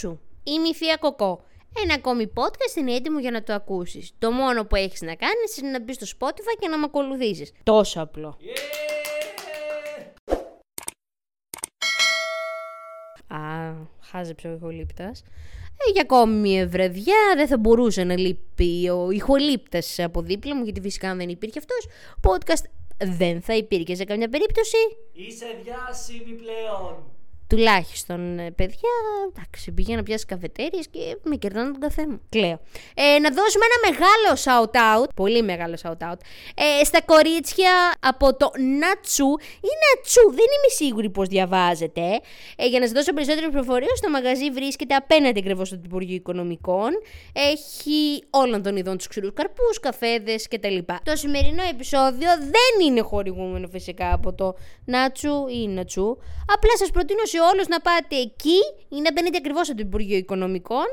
Κοκό. Γεια σου! Είμαι η Θεία Κοκό. Ένα ακόμη podcast είναι έτοιμο για να το ακούσεις. Το μόνο που έχεις να κάνεις είναι να μπεις στο Spotify και να με ακολουθήσεις. Τόσο απλό. Α, χάζεψε ο ηχολήπτας. Ε, για ακόμη μια βραδιά δεν θα μπορούσε να λείπει ο ηχολήπτας από δίπλα μου, γιατί φυσικά αν δεν υπήρχε αυτός, podcast δεν θα υπήρχε σε καμιά περίπτωση. Είσαι διάσημη πλέον. Τουλάχιστον, ε, παιδιά, εντάξει, πήγα να πιάσει καφετέρειε και με κερνάνε τον καφέ μου. Κλαίω. Ε, να δώσουμε ένα μεγάλο shout-out, πολύ μεγάλο shout-out, ε, στα κορίτσια από το Νατσού ή Νατσού, δεν είμαι σίγουρη πώς διαβάζετε. Ε, για να σας δώσω περισσότερες πληροφορίες, το μαγαζί βρίσκεται απέναντι ακριβώς στο Υπουργείο Οικονομικών. Έχει όλων των ειδών τους ξηρούς καρπούς, καφέδες κτλ. Το σημερινό επεισόδιο δεν είναι χορηγούμενο φυσικά από το Νατσού ή Νατσού. Απλά σας προτείνω σε όλους να πάτε εκεί ή να μπαίνετε ακριβώς από το Υπουργείο Οικονομικών.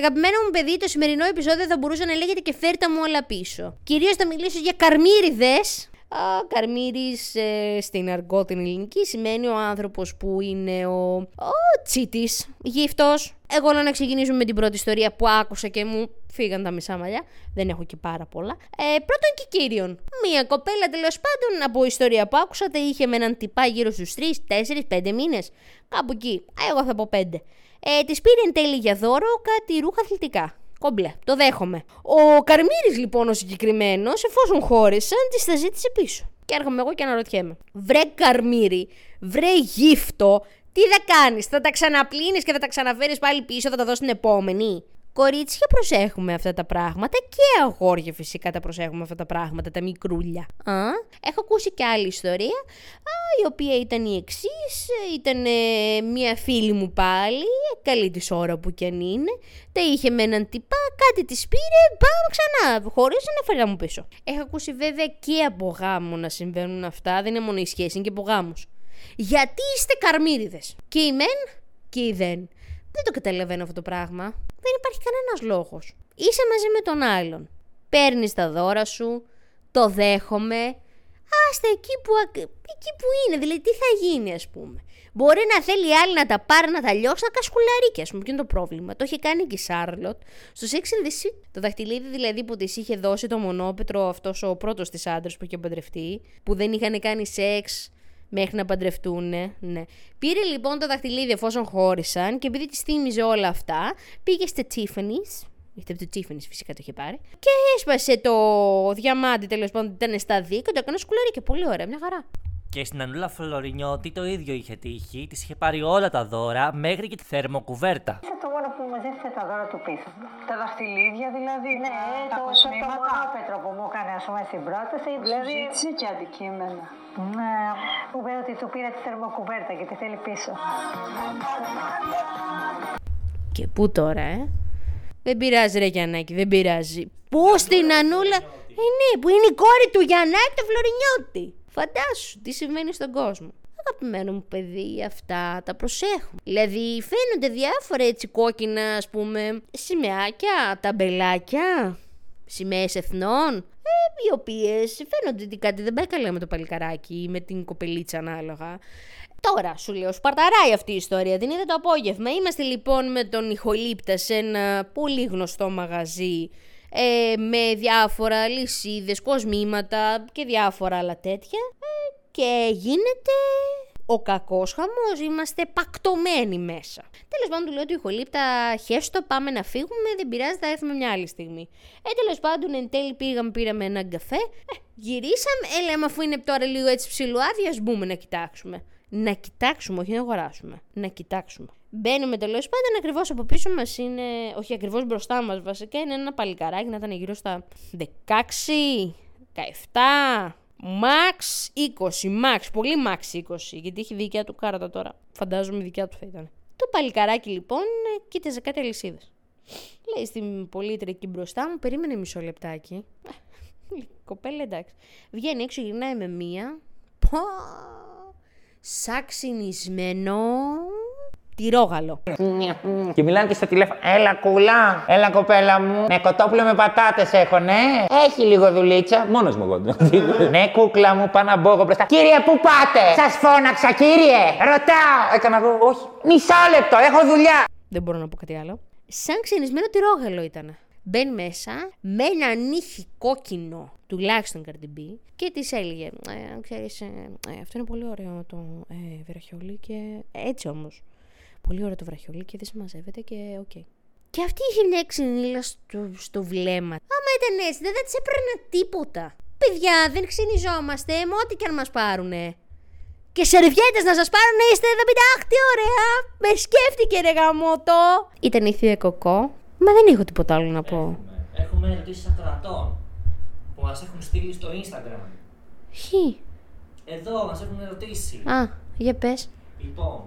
Αγαπημένο μου παιδί, το σημερινό επεισόδιο θα μπορούσε να λέγεται και φέρτα μου όλα πίσω. Κυρίως θα μιλήσω για καρμύριδες. Α, καρμύρης ε, στην αργό την ελληνική σημαίνει ο άνθρωπος που είναι ο, ο τσίτης, γύφτος. Εγώ να ξεκινήσουμε με την πρώτη ιστορία που άκουσα και μου φύγαν τα μισά μαλλιά. Δεν έχω και πάρα πολλά. Ε, πρώτον και κύριον, μία κοπέλα τέλος πάντων από ιστορία που άκουσα τα είχε με έναν τυπά γύρω στους 3, 4, 5 μήνες. Κάπου εκεί. Εγώ θα πω 5. Ε, της πήρε εν τέλει για δώρο κάτι ρούχα αθλητικά. Κόμπλε, το δέχομαι. Ο Καρμύρης λοιπόν ο συγκεκριμένος, εφόσον χώρισαν, τη τα ζήτησε πίσω. Και έρχομαι εγώ και αναρωτιέμαι. Βρε Καρμύρη, βρε γύφτο, τι θα κάνεις, θα τα ξαναπλύνεις και θα τα ξαναφέρεις πάλι πίσω, θα τα δώσεις την επόμενη; Κορίτσια προσέχουμε αυτά τα πράγματα και αγόρια φυσικά τα προσέχουμε αυτά τα πράγματα, τα μικρούλια. Α, έχω ακούσει και άλλη ιστορία, α, η οποία ήταν η εξής. Ήταν ε, μια φίλη μου πάλι, καλή της ώρα που κι αν είναι, τα είχε με έναν τυπά, κάτι της πήρε, πάμε ξανά, χωρίς να φέρει μου πίσω. Έχω ακούσει βέβαια και από γάμο να συμβαίνουν αυτά, δεν είναι μόνο η σχέση, είναι και από γάμους. Γιατί είστε καρμύριδες. Και η μεν και η δεν. Δεν το καταλαβαίνω αυτό το πράγμα. Δεν υπάρχει κανένας λόγος. Είσαι μαζί με τον άλλον. Παίρνεις τα δώρα σου, το δέχομαι. Άστε εκεί που, ακ- εκεί που είναι, δηλαδή τι θα γίνει ας πούμε. Μπορεί να θέλει η άλλη να τα πάρει, να τα λιώσει, να κασκουλαρίκι, ας πούμε. Ποιο είναι το πρόβλημα. Το είχε κάνει και η Σάρλοτ στο Sex and the City. Το δαχτυλίδι δηλαδή που της είχε δώσει το μονόπετρο αυτός ο πρώτος της άντρας που είχε παντρευτεί, που δεν είχαν κάνει σεξ μέχρι να παντρευτούν. Ναι. Πήρε λοιπόν το δαχτυλίδι εφόσον χώρισαν και επειδή της θύμιζε όλα αυτά, πήγε στο Tiffany's. Γιατί από το Tiffany's φυσικά το είχε πάρει. Και έσπασε το διαμάντι τέλος πάντων, ήταν στα δί και το έκανε σκουλαρί και πολύ ωραία, μια χαρά. Και στην Ανούλα Φλωρινιώτη το ίδιο είχε τύχει. Της είχε πάρει όλα τα δώρα μέχρι και τη θερμοκουβέρτα. Είσαι το μόνο που μου ζήτησε τα δώρα του πίσω. Τα δαχτυλίδια δηλαδή, Ναι, τα, τα το, το, το κοσμήματα. μονόπετρο που μου έκανε ας πούμε στην πρόταση. Δηλαδή, Ζήτησε και αντικείμενα. ναι, μου είπε ότι του πήρα τη θερμοκουβέρτα και τη θέλει πίσω. Και πού τώρα, ε; Δεν πειράζει, ρε Γιαννάκη, δεν πειράζει. Πού στην Ανούλα. Ε, ναι, που είναι η κόρη του Γιαννάκη του Φλωρινιώτη. Φαντάσου τι συμβαίνει στον κόσμο. Αγαπημένο μου παιδί, αυτά τα προσέχουμε. Δηλαδή, φαίνονται διάφορα έτσι κόκκινα, ας πούμε, σημαίακια, ταμπελάκια, σημαίες εθνών. Ε, οι οποίες φαίνονται ότι κάτι δεν πάει καλά με το παλικαράκι ή με την κοπελίτσα ανάλογα. Τώρα σου λέω, σπαρταράει αυτή η ιστορία. Την είδα το απόγευμα. Είμαστε λοιπόν με τον Ιχολήπτα σε ένα πολύ γνωστό μαγαζί ε, με διάφορα λυσίδες, κοσμήματα και διάφορα άλλα τέτοια. Ε, και γίνεται ο κακός χαμός, είμαστε πακτωμένοι μέσα. Τέλος πάντων του λέω του Ιχολήπτα, χέστο, πάμε να φύγουμε, δεν πειράζει, θα έρθουμε μια άλλη στιγμή. Ε, τέλος πάντων εν τέλει πήγαμε, πήραμε έναν καφέ, ε, γυρίσαμε, ε, λέμε αφού είναι τώρα λίγο έτσι ψηλοάδια, ας μπούμε να κοιτάξουμε. Να κοιτάξουμε, όχι να αγοράσουμε. Να κοιτάξουμε. Μπαίνουμε τέλος πάντων ακριβώς από πίσω μας είναι. Όχι ακριβώς μπροστά μας βασικά είναι ένα παλικαράκι να ήταν γύρω στα 16, 17, max 20. Max, πολύ max 20. Γιατί έχει δικιά του κάρτα τώρα. Φαντάζομαι δικιά του θα ήταν. Το παλικαράκι λοιπόν ε, κοίταζε κάτι αλυσίδες. Λέει στην πολίτρια εκεί μπροστά μου, περίμενε μισό λεπτάκι. Λέει, Κοπέλα εντάξει. Βγαίνει έξω, γυρνάει με μία. Πω, σαξινισμένο. Τυρόγαλο. Και μιλάνε και στο τηλέφωνο. Έλα, κούλα. Έλα, κοπέλα μου. Ναι, κοτόπουλο με πατάτες έχω, ναι. Έχει λίγο δουλίτσα. Μόνος μου εγώ. ναι, κούκλα μου, πάω να μπω εγώ μπροστά. Κύριε, πού πάτε; Σας φώναξα, κύριε. Ρωτάω. Έκανα εγώ, όχι. Μισό λεπτό, έχω δουλειά. Δεν μπορώ να πω κάτι άλλο. Σαν ξινισμένο τυρόγαλο ήταν. Μπαίνει μέσα με ένα νύχι κόκκινο, τουλάχιστον Cardi B, και της έλεγε: ε, Ξέρεις, ε, αυτό είναι πολύ ωραίο το ε, βραχιόλι και. Έτσι όμως. Πολύ ωραίο το βραχιόλι και δεν συμμαζεύεται και οκ. Και αυτή είχε μια ξινίλα στο, στο βλέμμα. Άμα ήταν έτσι, δεν θα της έπαιρνα τίποτα. Παιδιά, δεν ξυνιζόμαστε με ό,τι και αν μας πάρουνε. Και σερβιέτες να σας πάρουν εσείς θα πείτε Αχ, τι ωραία! Με σκέφτηκε ρε γαμότο! Ήταν η θεία Κοκό. Μα δεν έχω τίποτα άλλο να πω. Έχουμε ερωτήσεις ακροατών που μας έχουν στείλει στο Instagram. Χι. Εδώ μας έχουν ερωτήσει. Α, για πες. Λοιπόν,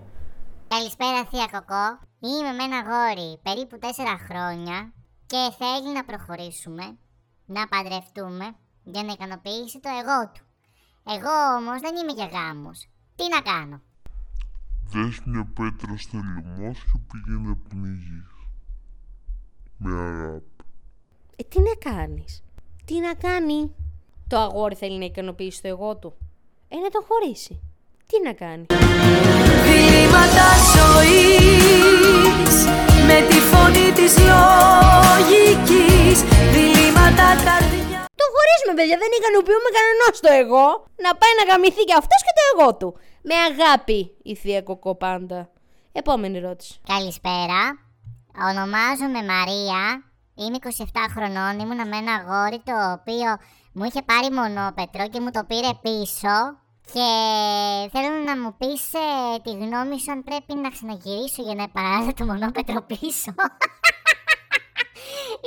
Καλησπέρα θεία Κοκό. Είμαι με ένα γόρι περίπου 4 χρόνια και θέλει να προχωρήσουμε, να παντρευτούμε για να ικανοποιήσει το εγώ του. Εγώ όμως δεν είμαι για γάμους. Τι να κάνω; Δες μια πέτρα στο λαιμό και πήγαινε να πνίγεις. Με αγάπη. Ε, τι να κάνεις; Τι να κάνει; Το αγόρι θέλει να ικανοποιήσει το εγώ του. Ε, να τον χωρίσει. Τι να κάνει; Διλήμματα ζωής Με τη φωνή της λογικής Διλήμματα καρδιά Τον χωρίζουμε, παιδιά. Δεν ικανοποιούμε κανένα το εγώ. Να πάει να γαμηθεί και αυτός και το εγώ του. Με αγάπη η θεία Κοκό πάντα. Επόμενη ερώτηση. Καλησπέρα. Ονομάζομαι Μαρία. Είμαι 27 χρονών. Ήμουνα με ένα γόρι το οποίο μου είχε πάρει μονόπετρο και μου το πήρε πίσω. Και θέλω να μου πεις ε, τη γνώμη σου αν πρέπει να ξαναγυρίσω για να επανέλθω το μονόπετρο πίσω.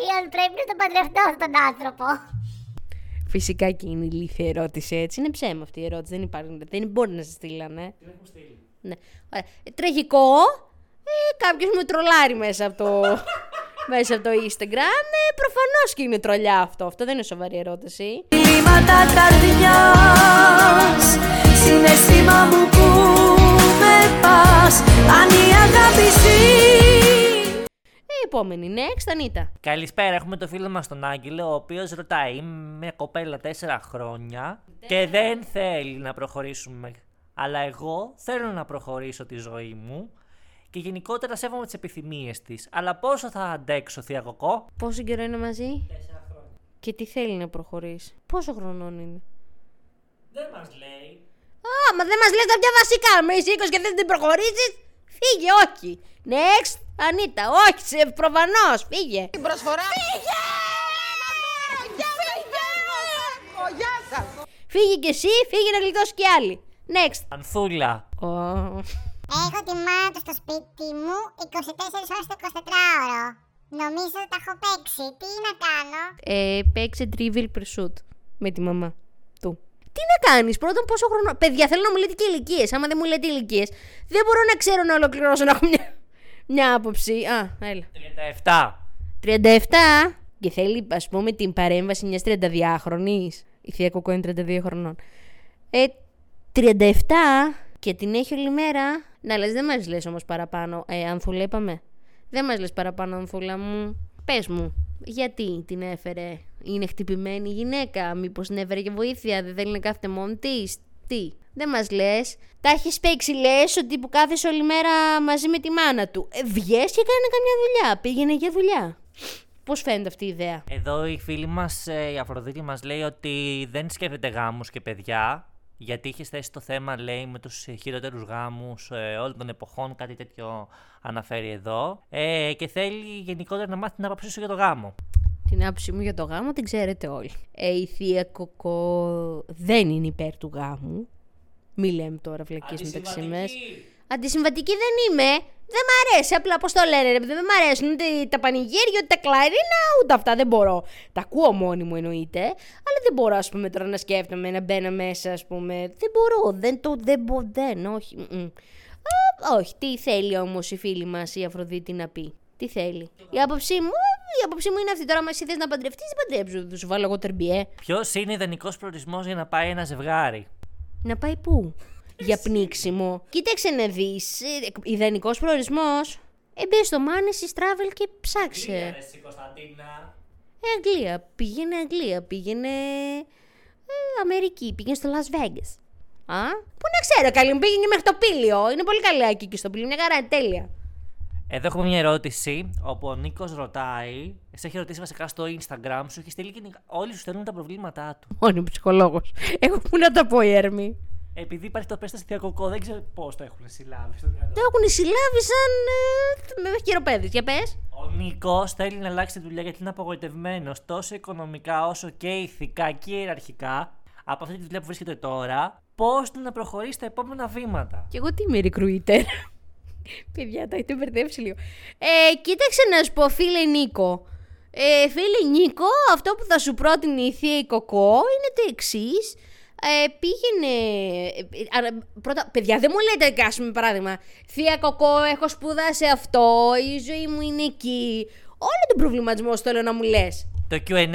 Ή αν πρέπει να τον παντρευτώ τον άνθρωπο. Φυσικά και είναι ηλίθια ερώτηση έτσι. Είναι ψέμα αυτή η ερώτηση. Δεν, υπάρχει, δεν μπορεί να σε στείλανε. Ναι. Ωραία. Ε, Τραγικό. Ε, Κάποιος με τρολάρει μέσα από το, μέσα από το Instagram. Ε, Προφανώς και είναι τρολιά αυτό. Αυτό δεν είναι σοβαρή ερώτηση. Διλήμματα καρδιάς Συναισθήμα μου που με πας Αν η αγάπη ζει Ε, επόμενη. Next, Ανίτα. καλησπέρα. Έχουμε το φίλο μας τον Άγγελο, ο οποίος ρωτάει: Είμαι μια κοπέλα 4 χρόνια και δεν θέλει να προχωρήσουμε. Αλλά εγώ θέλω να προχωρήσω τη ζωή μου και γενικότερα σέβομαι τις επιθυμίες της. Αλλά πόσο θα αντέξω, Θεία Κοκό; Πόσο καιρό είναι μαζί; 4 χρόνια. Και τι θέλει να προχωρήσει; Πόσο χρονών είναι; Δεν μας λέει. Α, μα δεν μας λες τα πιο βασικά. Με είσαι 20 και δεν την προχωρήσεις; Φύγε, όχι. Next, Ανίτα, όχι, σε, προφανώς, φύγε. Την προσφορά. Φύγε! Φύγε κι εσύ, φύγε να γλιτώσει κι άλλοι. Next. Ανθούλα. Ω, Έχω τη μάνα του στο σπίτι μου 24 ώρες το 24ωρο. Νομίζω ότι τα έχω παίξει. Τι να κάνω; ε, παίξε Trivial Pursuit με τη μαμά του. Τι να κάνεις, πρώτον πόσο χρόνο... Παιδιά, θέλω να μου λέτε και ηλικίες. Άμα δεν μου λέτε ηλικίες, δεν μπορώ να ξέρω να ολοκληρώσω να έχω μια, μια άποψη. Α, έλα. 37. 37 και θέλει, ας πούμε, την παρέμβαση μιας 32χρονη. Η θεία Κοκό είναι 32 χρονών. Ε, 37 και την έχει όλη μέρα. Να λες, δεν μας λες όμως παραπάνω. Ε, Ανθούλα είπαμε. Δεν μας λες παραπάνω, Ανθούλα μου. Πες μου, γιατί την έφερε. Είναι χτυπημένη η γυναίκα. Μήπως την έφερε και βοήθεια. Δεν θέλει να κάθεται μόνη της; Τι. Δεν μας λες. Τα έχεις παίξει λες ότι που κάθεσαι όλη μέρα μαζί με τη μάνα του. Ε, βγες και κάνε καμιά δουλειά. Πήγαινε για δουλειά. Πώς φαίνεται αυτή η ιδέα; Εδώ η φίλη μας, η Αφροδίτη, μας λέει ότι δεν σκέφτεται γάμους και παιδιά. Γιατί είχες θέσει το θέμα, λέει, με τους χειρότερους γάμους όλων των εποχών. Κάτι τέτοιο αναφέρει εδώ. Ε, και θέλει γενικότερα να μάθει την άποψή σου για το γάμο. Την άποψή μου για το γάμο την ξέρετε όλοι. Ε, η θεία Κοκό δεν είναι υπέρ του γάμου. Μη λέμε τώρα βλακίες μεταξύ μας. Αντισυμβατική δεν είμαι. Δεν μ' αρέσει. Απλά πώς το λένε, ρε παιδί, δεν μ' αρέσουν ούτε τα πανηγύρια, ούτε τα κλαρίνα, ούτε αυτά. Δεν μπορώ. Τα ακούω μόνη μου εννοείται. Αλλά δεν μπορώ, ας πούμε, τώρα να σκέφτομαι να μπαίνω μέσα, ας πούμε. Δεν μπορώ. Δεν το. Δεν μπορώ. Δεν, όχι. μ-μ. Α, όχι. Τι θέλει όμως η φίλη μας η Αφροδίτη να πει. Τι θέλει. Η άποψή μου, η άποψή μου είναι αυτή. Τώρα, μα εσύ θες να παντρευτείς, δεν παντρέψου. Δεν σου βάλω εγώ τερμπιέ. Ποιος είναι ιδανικός προορισμό για να πάει ένα ζευγάρι; Να πάει πού; Για πνίξιμο. Κοίταξε να δεις. Ιδανικός προορισμός. Ε, μπες στο Manesis Travel και ψάξε. Εσύ Κωνσταντίνα. Ε, Αγγλία. Πήγαινε Αγγλία. Πήγαινε. Ε, Αμερική. Πήγαινε στο Las Vegas. Α, πού να ξέρω, καλή μου πήγαινε μέχρι το Πήλιο. Είναι πολύ καλά εκεί και στο Πήλιο. Μια χαρά, είναι τέλεια. Εδώ έχουμε μια ερώτηση όπου ο Νίκος ρωτάει. Σε έχει ρωτήσει βασικά στο Instagram, σου έχει στείλει και όλοι σου στέλνουν τα προβλήματά του. Μόνο ψυχολόγος. Έχω που να τα πω, Έρμη. Επειδή υπάρχει το πέστα διακοκό, δεν ξέρω πώς το έχουν συλλάβει στο μυαλό. Το έχουν συλλάβει σαν. Ε, με χειροπέδες. Για πες. Ο Νίκος θέλει να αλλάξει τη δουλειά γιατί είναι απογοητευμένος τόσο οικονομικά όσο και ηθικά και ιεραρχικά από αυτή τη δουλειά που βρίσκεται τώρα. Πώς να προχωρήσει τα επόμενα βήματα. Και εγώ τι είμαι recruiter. Παιδιά, τα έχετε μπερδέψει λίγο. Ε, κοίταξε να σου πω, φίλε Νίκο. Ε, φίλε Νίκο, αυτό που θα σου πρότεινε η θεία η Κοκό είναι το εξής. Ε, πήγαινε. ε, α, πρώτα, παιδιά, δεν μου λέτε, ας πούμε, παράδειγμα. Θεία Κοκό, έχω σπουδάσει αυτό, η ζωή μου είναι εκεί. Όλο τον προβληματισμό σου θέλω να μου λες. Το QA,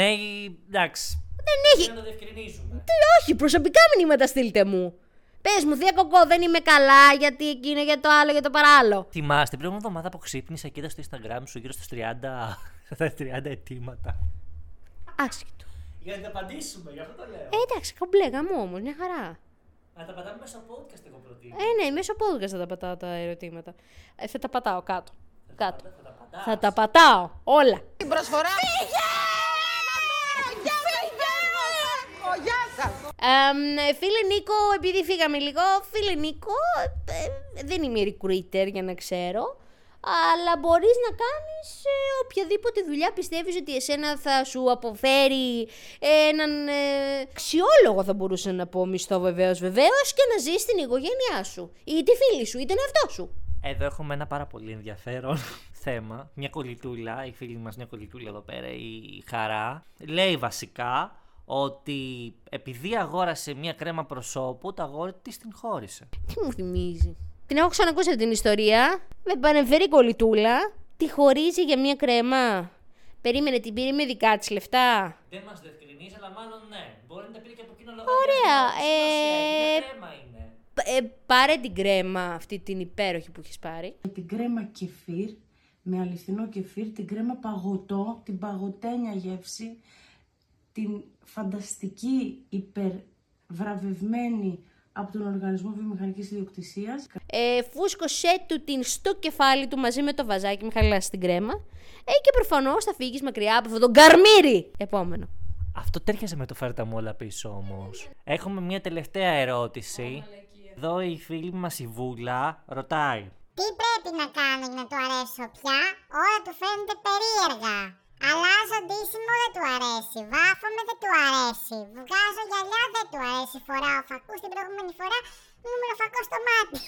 εντάξει. Δεν έχει. Να το διευκρινίσουμε. Τι, όχι, προσωπικά μηνύματα στείλτε μου. Πες μου, Θεία Κοκό, δεν είμαι καλά, γιατί εκείνο για το άλλο, για το παράλληλο. Θυμάστε, την προηγούμενη εβδομάδα που ξύπνησα και είδα στο Instagram σου γύρω στους 30, στα 30 αιτήματα. Άσχετο. Για να τα απαντήσουμε, γι' αυτό το λέω. Ε, εντάξει, κομπλέ, γαμό όμως, μια χαρά. Να τα πατάμε μέσα στο podcast, εγώ προτείνω. Ε, ναι, μέσω podcast θα τα πατάω τα ερωτήματα. Ε, θα τα πατάω κάτω. Κάτω. Θα τα πατάς. Θα τα πατάω όλα. Την προσφορά. Εμ, ε, φίλε Νίκο, επειδή φύγαμε λίγο, φίλε Νίκο, ε, δεν είμαι recruiter για να ξέρω, αλλά μπορείς να κάνεις ε, οποιαδήποτε δουλειά πιστεύεις ότι εσένα θα σου αποφέρει έναν ε, αξιόλογο θα μπορούσα να πω μισθό βεβαίως βεβαίως και να ζεις την οικογένειά σου ή τη φίλη σου ή τον εαυτό σου. Εδώ έχουμε ένα πάρα πολύ ενδιαφέρον θέμα. Μια κολλητούλα, η φίλη μας μια κολλητούλα εδώ πέρα, η Χαρά, λέει βασικά ότι επειδή αγόρασε μια κρέμα προσώπου, το αγόρι της την χώρισε. Τι μου θυμίζει; Την έχω ξανακούσει αυτή την ιστορία. Με πανεμφερή κολλητούλα. Τη χωρίζει για μια κρέμα. Περίμενε, την πήρε με δικά της λεφτά. Δεν μας διευκρινίζει, αλλά μάλλον ναι. Μπορεί να τα πήρε και από εκείνο Ωραία, λογαριασμό. ε, κρέμα είναι. Ε, πάρε την κρέμα αυτή την υπέροχη που έχεις πάρει. την κρέμα κεφίρ με αληθινό κεφίρ, την κρέμα παγωτό, την παγωτένια γεύση, την φανταστική υπερβραβευμένη από τον Οργανισμό Βιομηχανικής Ιδιοκτησίας. Ε, φούσκωσέ του την στο κεφάλι του μαζί με το βαζάκι, μην χαλάσει την κρέμα. Ε, και προφανώς θα φύγεις μακριά από αυτόν τον καρμύρι. Επόμενο. Αυτό τέριαζε με το φέρτα μου όλα πίσω όμως. Έχουμε μια τελευταία ερώτηση. Εδώ η φίλη μας η Βούλα ρωτάει. Τι πρέπει να κάνω για να του αρέσω πια, όλα του φαίνεται περίεργα. Αλλάζω ντύσιμο δεν του αρέσει, βάφομαι δεν του αρέσει, βγάζω γυαλιά δεν του αρέσει, φοράω φακούς την προηγούμενη φορά, μου ήμουν φακός στο μάτι.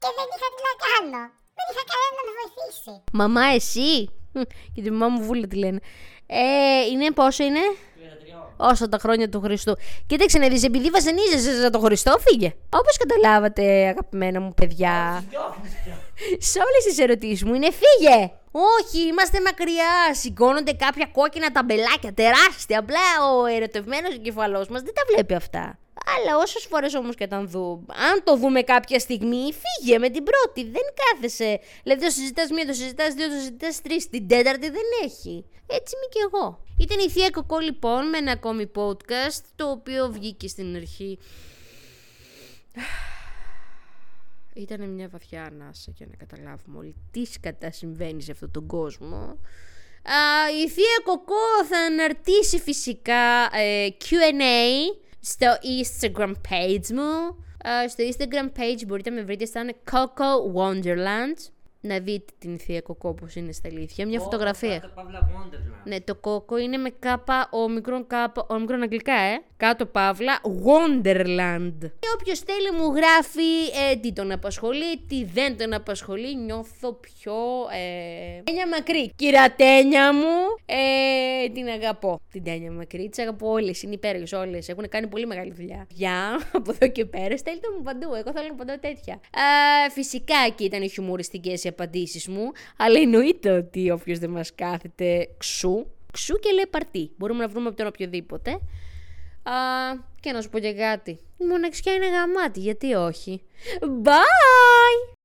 Και δεν είχα τι να κάνω. Δεν είχα κανένα να με βοηθήσει. Μαμά, εσύ; Μμ, Και τη μαμά μου βούλα τη λένε. Ε, είναι πόσο είναι; Όσο τα χρόνια του Χριστού. Κοίταξε να δεις, επειδή βασανίζεσαι σαν τον Χριστό, φύγε. Όπως καταλάβατε, αγαπημένα μου παιδιά, σε όλες τις ερωτήσεις μου είναι φύγε. Όχι, είμαστε μακριά. Σηκώνονται κάποια κόκκινα ταμπελάκια τεράστια. Απλά ο ερωτευμένος εγκεφαλός μας δεν τα βλέπει αυτά. Αλλά όσες φορές όμως και όταν δω, αν το δούμε κάποια στιγμή, φύγε με την πρώτη. Δεν κάθεσαι. Δηλαδή, το συζητάς μία, το συζητάς δύο, το συζητάς τρεις. Την τέταρτη δεν έχει. Έτσι είμαι κι εγώ. Ήταν η Θεία Κοκό λοιπόν με ένα ακόμη podcast το οποίο βγήκε στην αρχή. Ήταν μια βαθιά ανάσα για να καταλάβουμε όλοι τι κατά συμβαίνει σε αυτόν τον κόσμο. Α, η Θεία Κοκό θα αναρτήσει φυσικά ε, Q&A στο Instagram page μου. Α, στο Instagram page μπορείτε να με βρείτε σαν Coco Wonderland. Να δείτε την Θεία Κοκό όπως είναι στα αλήθεια. Μια φωτογραφία. Ναι, το κόκο είναι με κάπα, ο μικρόν κάπα, ο μικρόν αγγλικά, ε. Κάτω παύλα, Wonderland. Και όποιος θέλει μου γράφει ε, τι τον απασχολεί, τι δεν τον απασχολεί, νιώθω πιο. Ε, τένια μακρύ. Κυρατένια μου, ε, την αγαπώ. Την τένια μακρύ, τις αγαπώ όλες. Είναι υπέροχες όλες. Έχουν κάνει πολύ μεγάλη δουλειά. Γεια, από εδώ και πέρα, στέλνετε μου παντού. Εγώ θέλω να παντού τέτοια. Α, φυσικά και ήταν χιουμοριστικές οι απαντήσεις μου, αλλά εννοείται ότι όποιος δεν μας κάθεται ξου, ξου και λέει παρτί. Μπορούμε να βρούμε από τον οποιοδήποτε. Α, και να σου πω και κάτι. Η μοναξιά είναι γαμάτη, γιατί όχι. Bye!